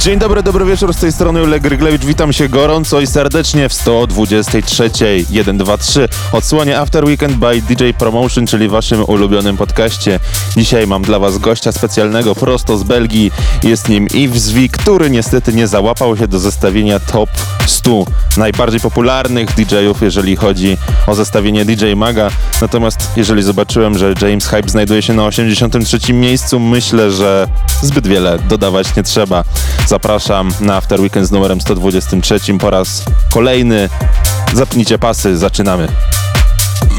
Dzień dobry, dobry wieczór, z tej strony Oleg Gryglewicz. Witam się gorąco i serdecznie w 123 123 odsłonie After Weekend by DJ Promotion, czyli waszym ulubionym podcaście. Dzisiaj mam dla was gościa specjalnego prosto z Belgii. Jest nim Yves Zwi, który niestety nie załapał się do zestawienia top 100 najbardziej popularnych DJ-ów, jeżeli chodzi o zestawienie DJ Maga. Natomiast jeżeli zobaczyłem, że James Hype znajduje się na 83 miejscu, myślę, że zbyt wiele dodawać nie trzeba. Zapraszam na After Weekend z numerem 123 po raz kolejny. Zapnijcie pasy, zaczynamy.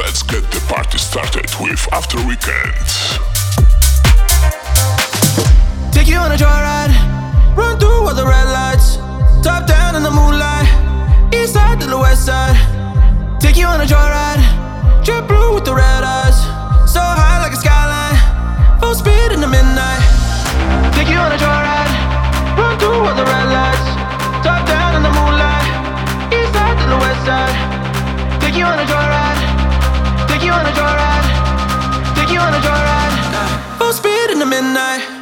Let's get the party started with After Weekend. Take you on a joyride, run through all the red lights, top down in the moonlight, east side to the west side. Take you on a joyride, jet blue with the red eyes, so high the red lights, top down in the moonlight, east side to the west side. Take you on a joyride, take you on a joyride, take you on a joyride, full speed in the midnight.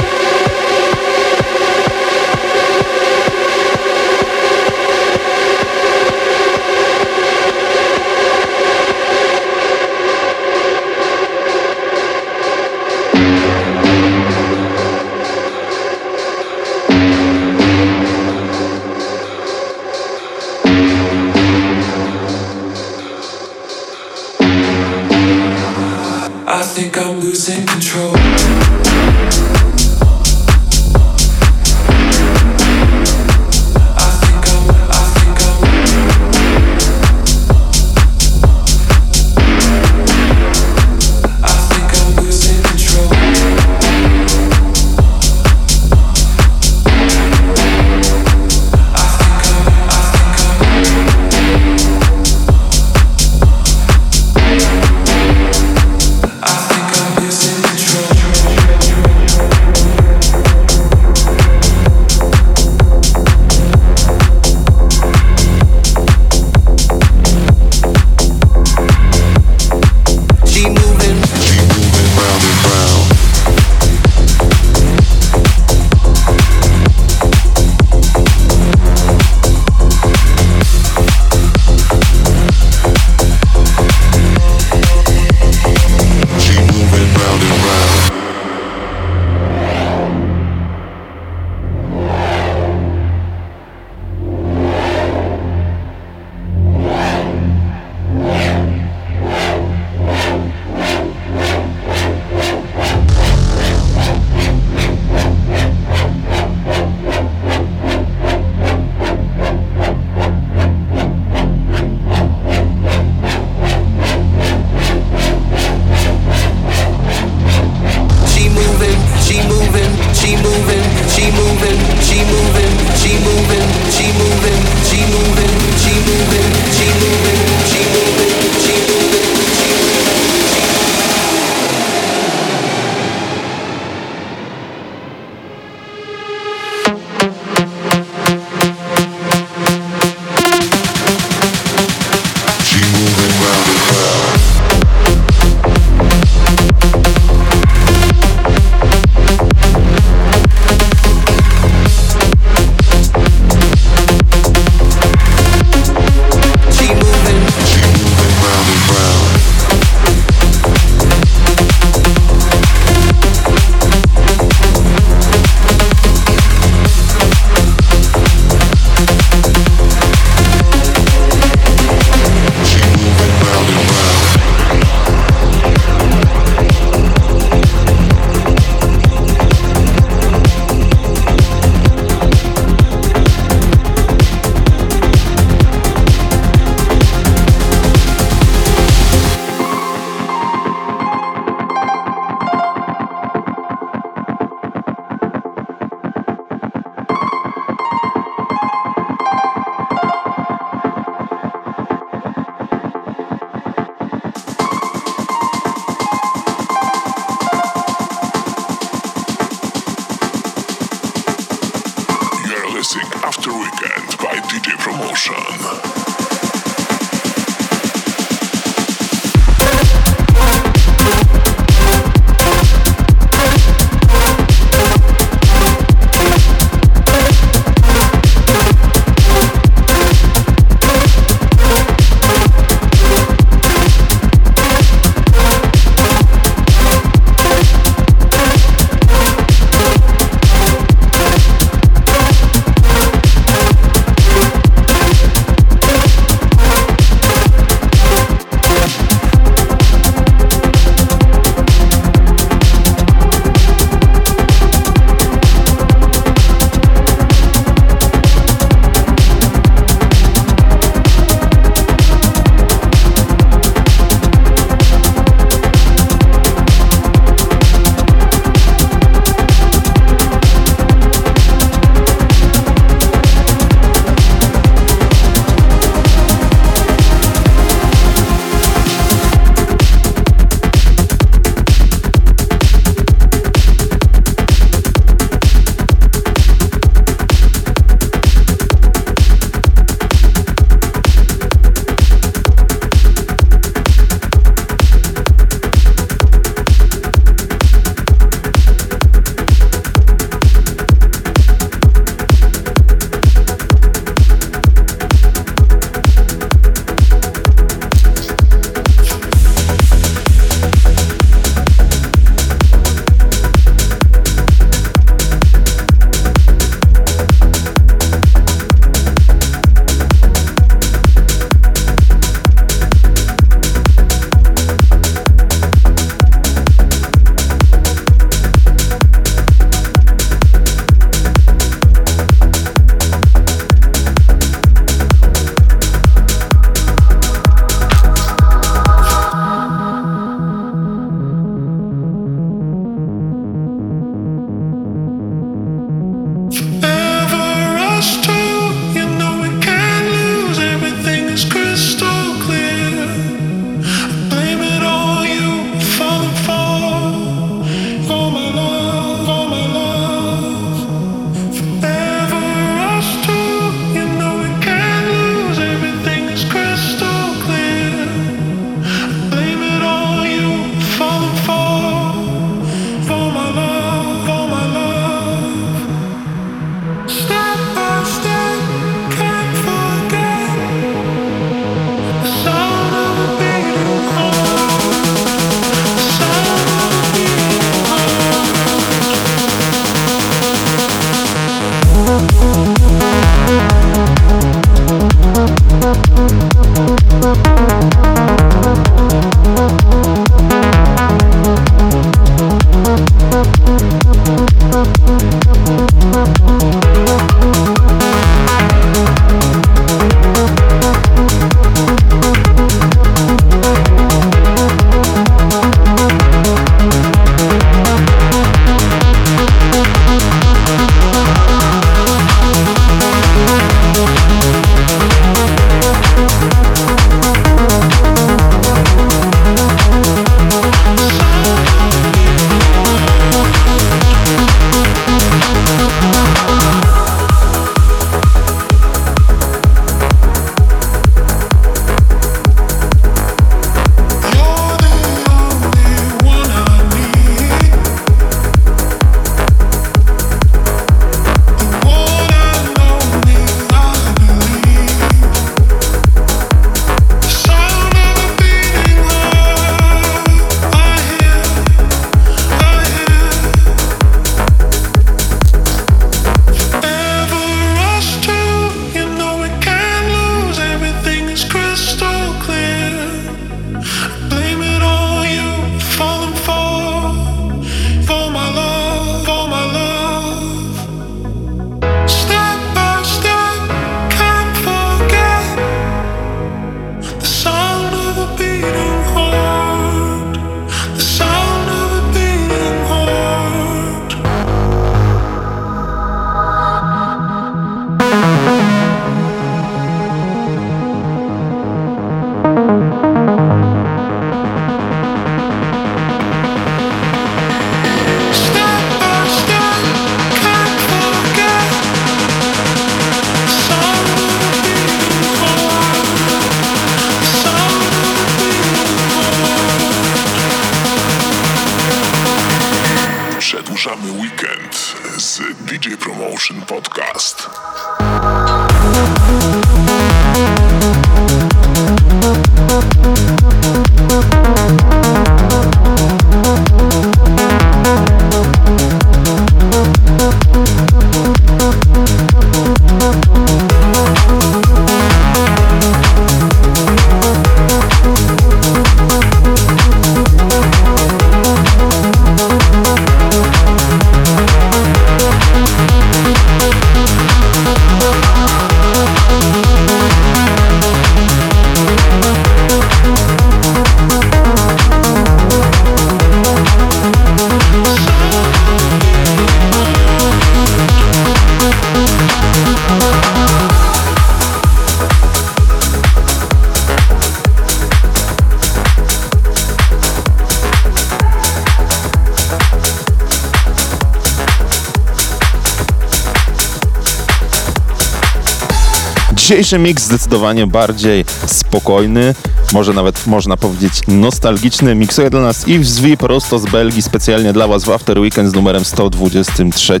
Dzisiejszy mix zdecydowanie bardziej spokojny, może nawet można powiedzieć nostalgiczny. Miksuje dla nas Yves V prosto z Belgii, specjalnie dla Was w After Weekend z numerem 123.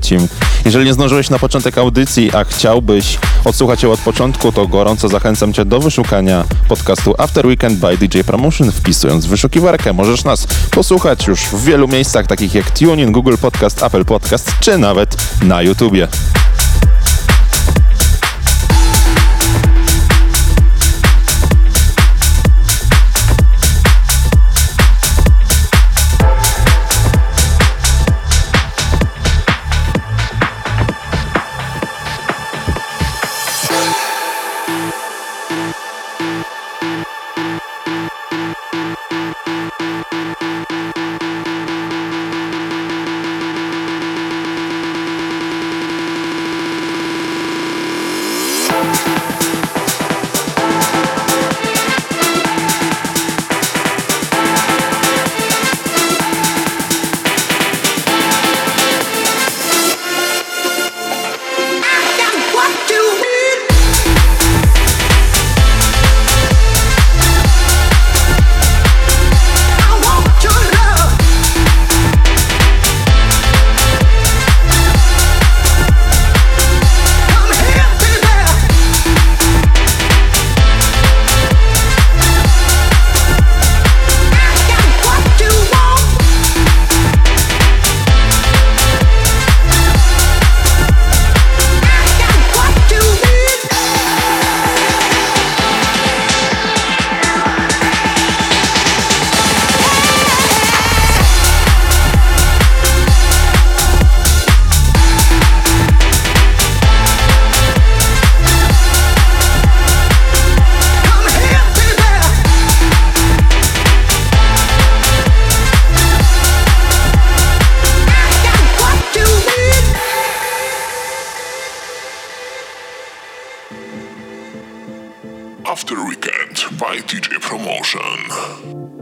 Jeżeli nie zdążyłeś na początek audycji, a chciałbyś odsłuchać ją od początku, to gorąco zachęcam Cię do wyszukania podcastu After Weekend by DJ Promotion, wpisując w wyszukiwarkę. Możesz nas posłuchać już w wielu miejscach, takich jak TuneIn, Google Podcast, Apple Podcast, czy nawet na YouTubie. prochaine.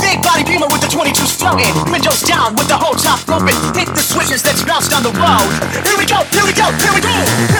Big body beamer with the 22s floating. Windows down with the whole top open. Hit the switches that's bounced on the road. Here we go, here we go, here we go.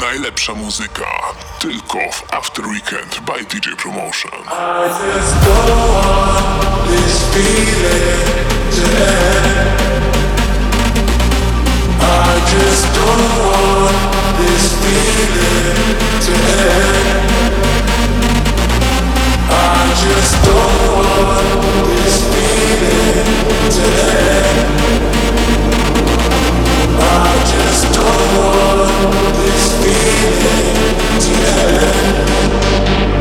Najlepsza muzyka tylko w After Weekend by DJ Promotion. Just don't want this feeling to end. this feeling to end.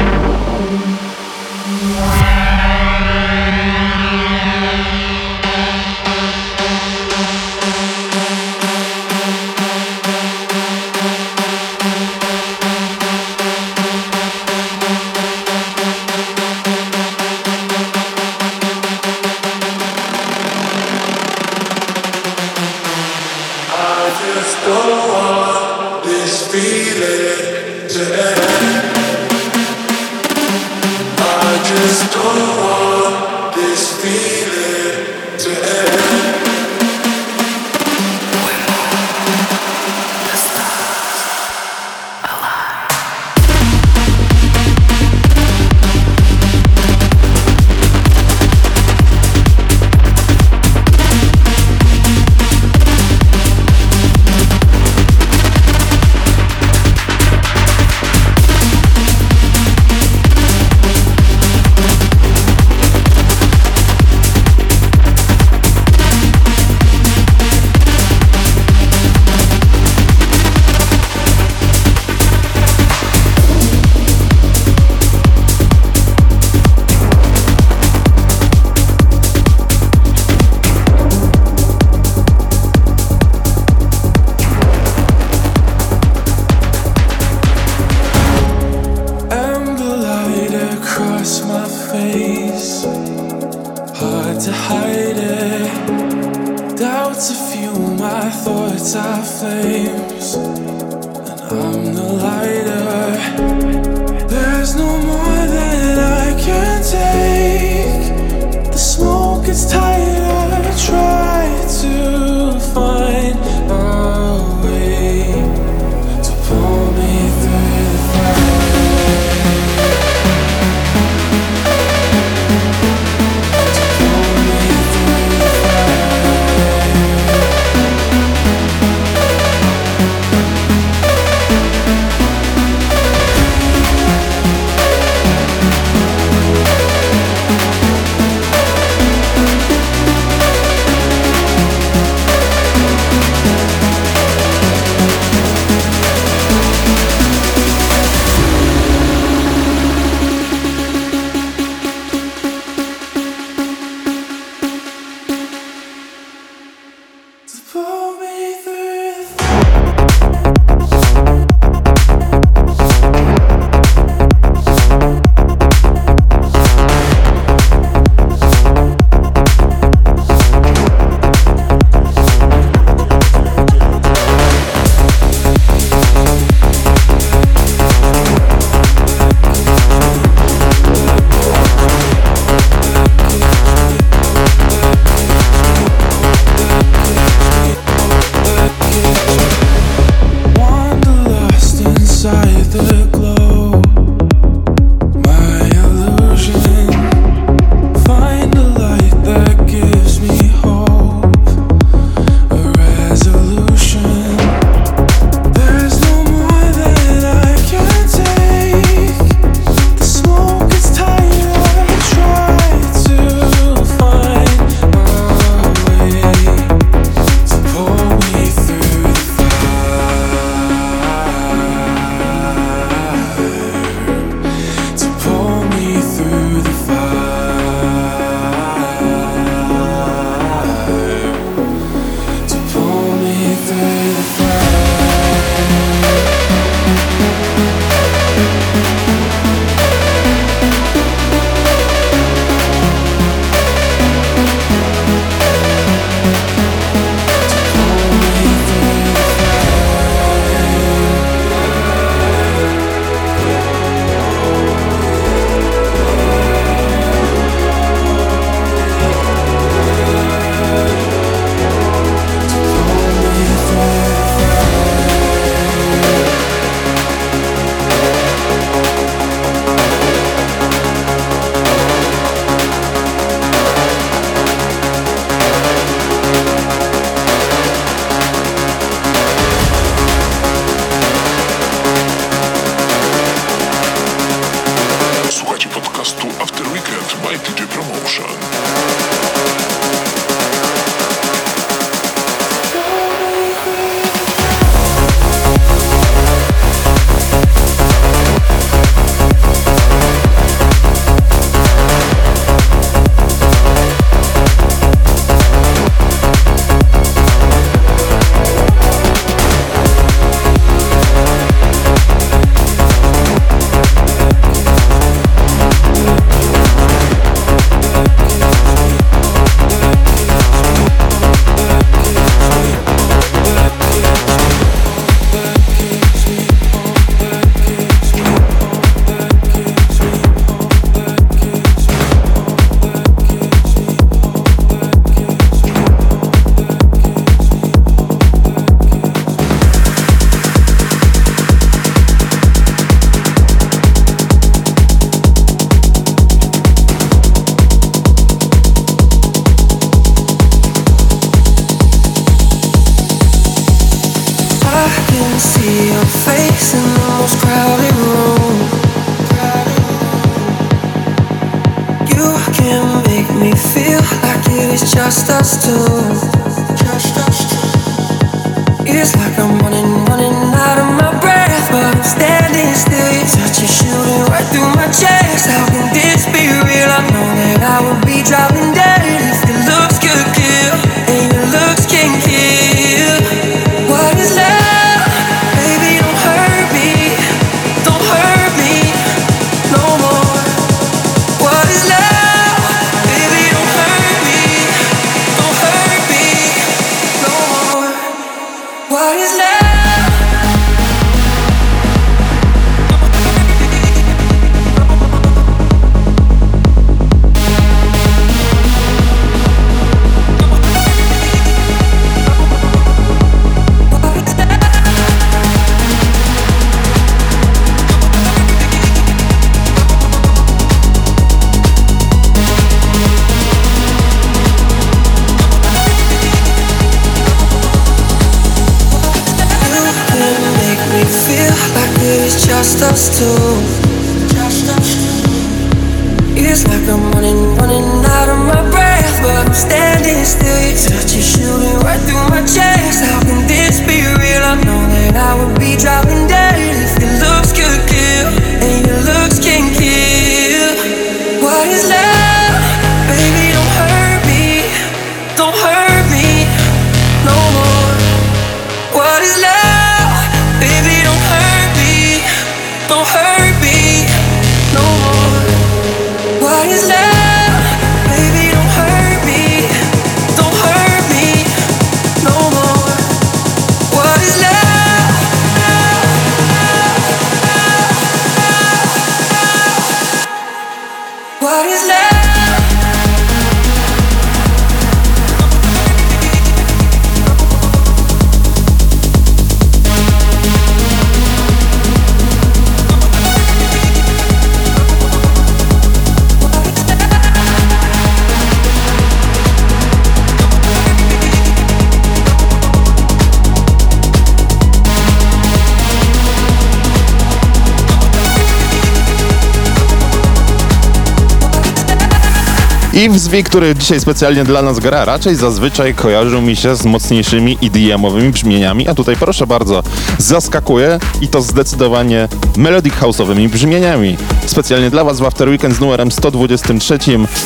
I w który dzisiaj specjalnie dla nas gra, raczej zazwyczaj kojarzył mi się z mocniejszymi EDM-owymi brzmieniami, a tutaj proszę bardzo, zaskakuje i to zdecydowanie melodic house'owymi brzmieniami. Specjalnie dla Was w After Weekend z numerem 123.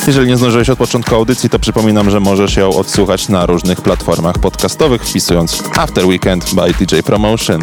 Jeżeli nie zdążyłeś od początku audycji, to przypominam, że możesz ją odsłuchać na różnych platformach podcastowych, wpisując After Weekend by DJ Promotion.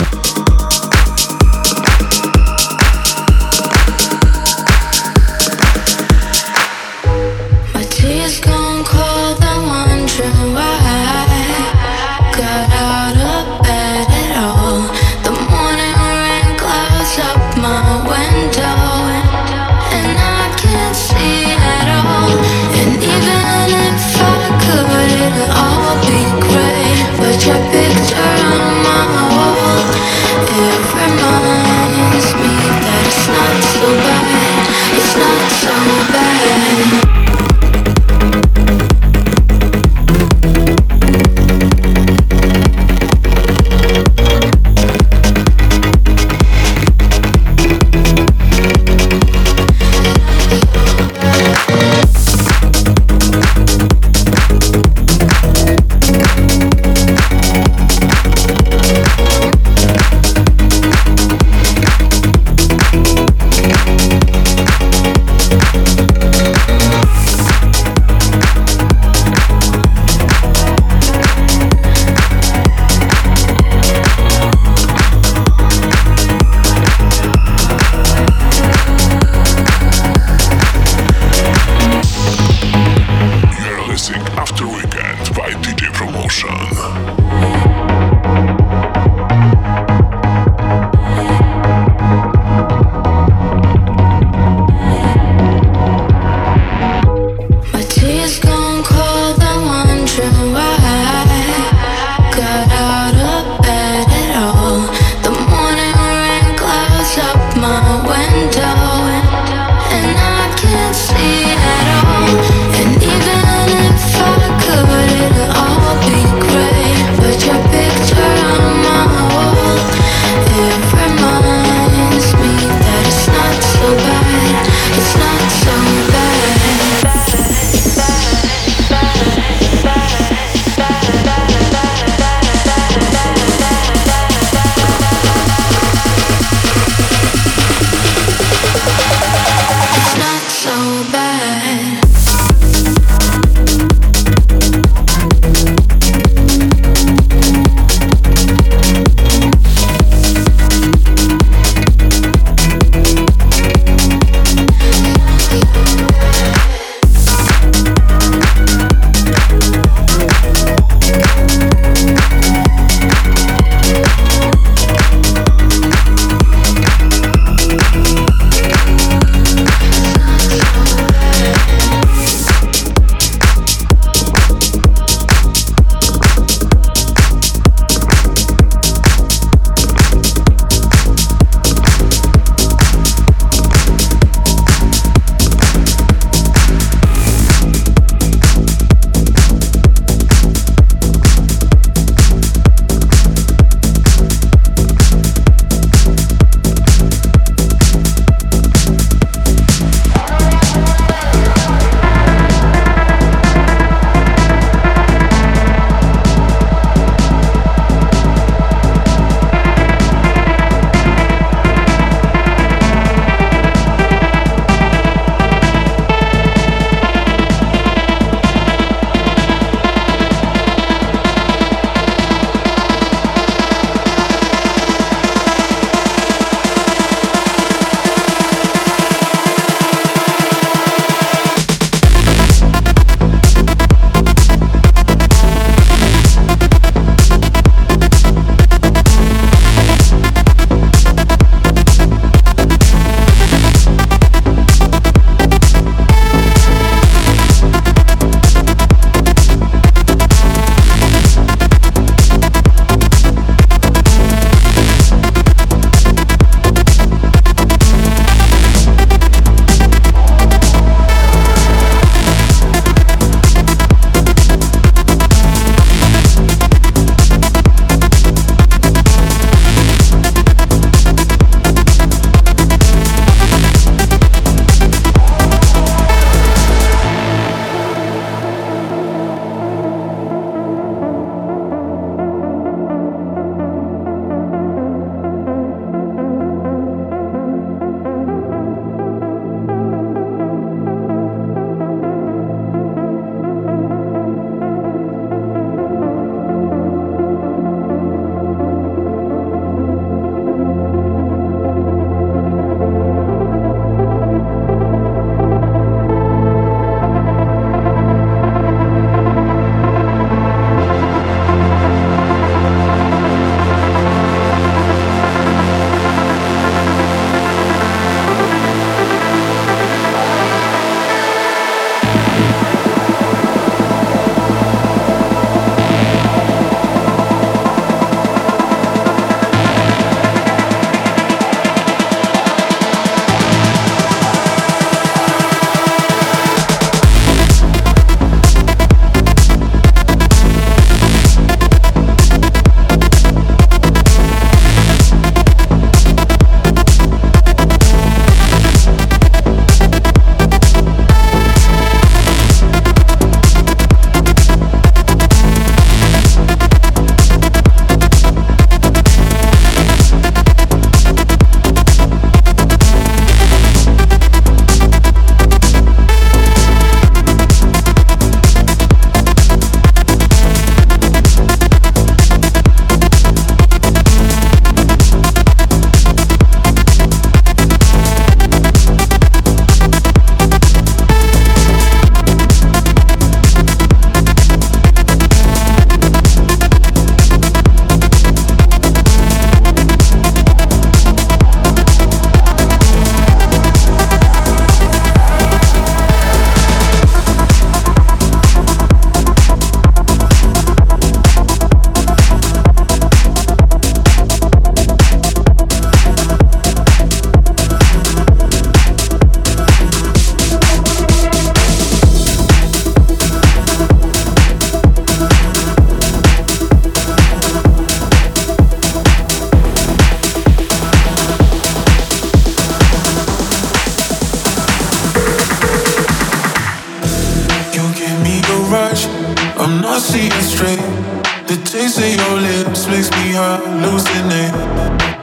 Your lips makes me hallucinate.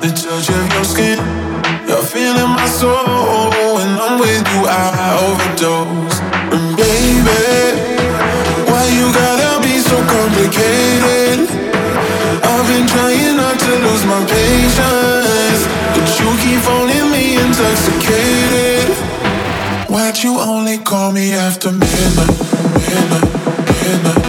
The touch of your skin, you're feeling my soul. When I'm with you, I overdose. And baby, why you gotta be so complicated? I've been trying not to lose my patience, but you keep phoning me intoxicated. Why'd you only call me after? Midnight, midnight, midnight,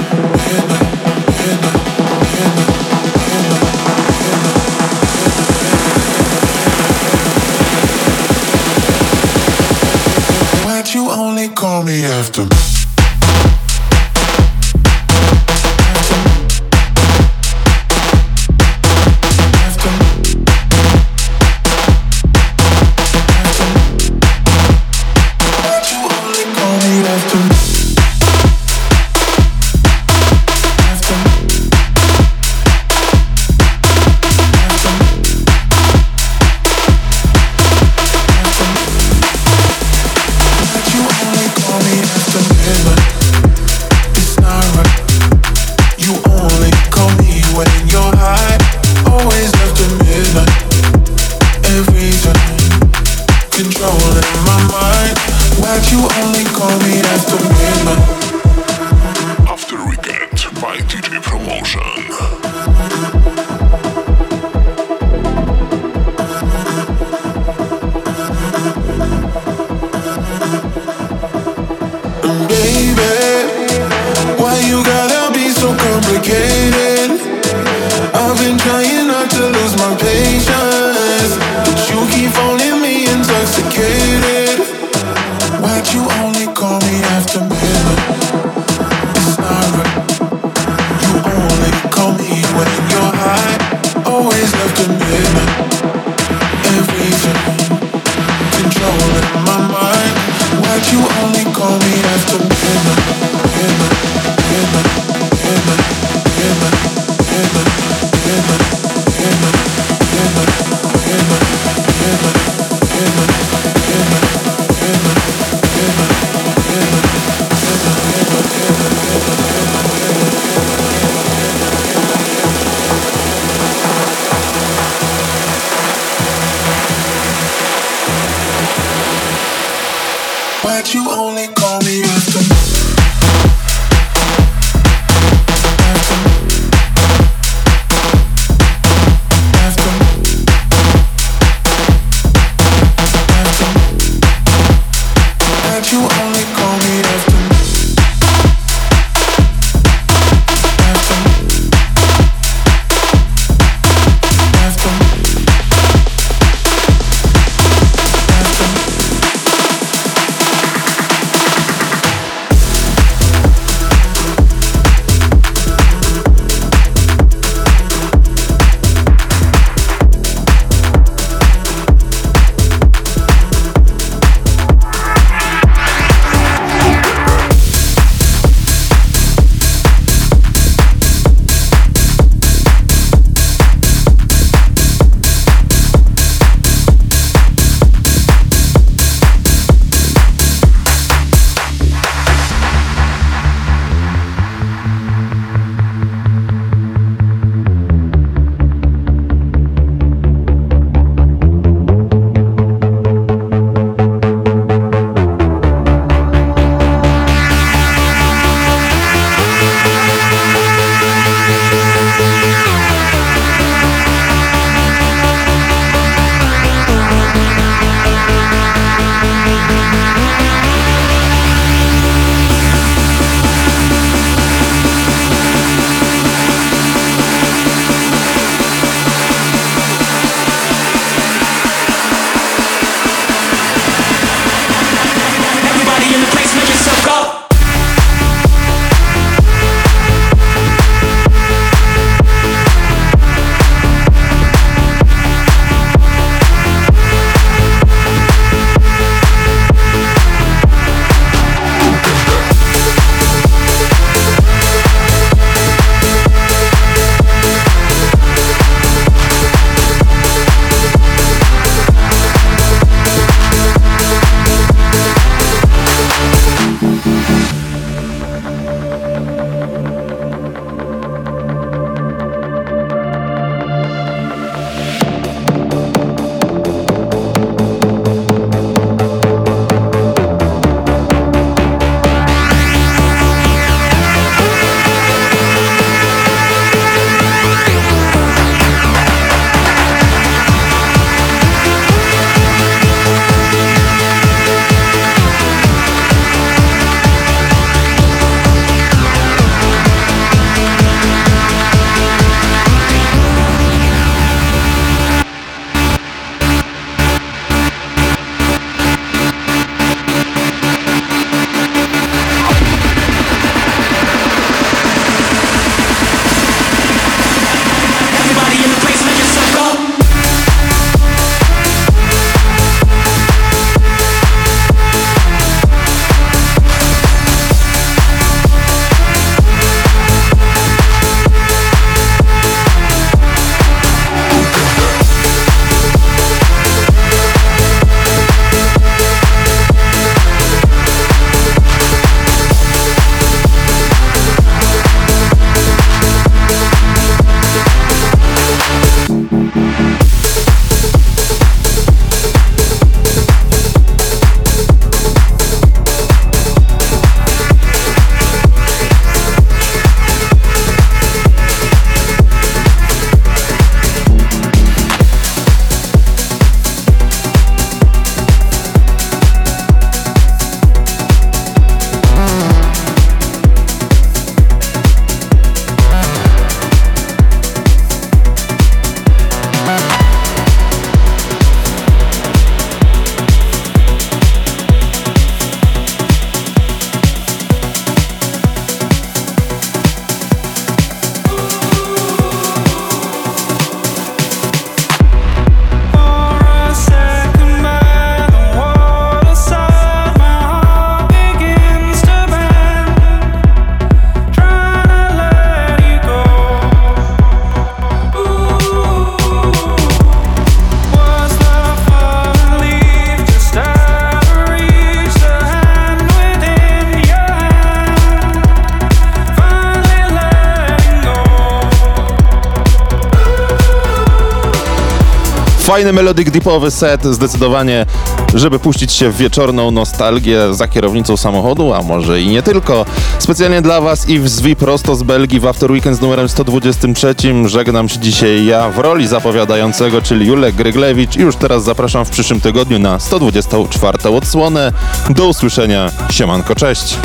Fajny melodic deepowy set, zdecydowanie, żeby puścić się w wieczorną nostalgię za kierownicą samochodu, a może i nie tylko. Specjalnie dla Was i w Zwi prosto z Belgii w After Weekend z numerem 123 żegnam się dzisiaj ja w roli zapowiadającego, czyli Julek Gryglewicz i już teraz zapraszam w przyszłym tygodniu na 124 odsłonę. Do usłyszenia, siemanko, cześć!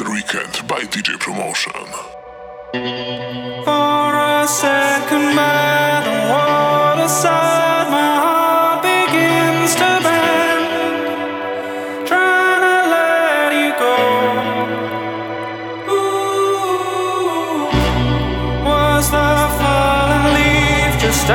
After Weekend by DJ Promotion. For a second, by the waterside, my heart begins to bend. Trying to let you go. Ooh, was the fallen leaf just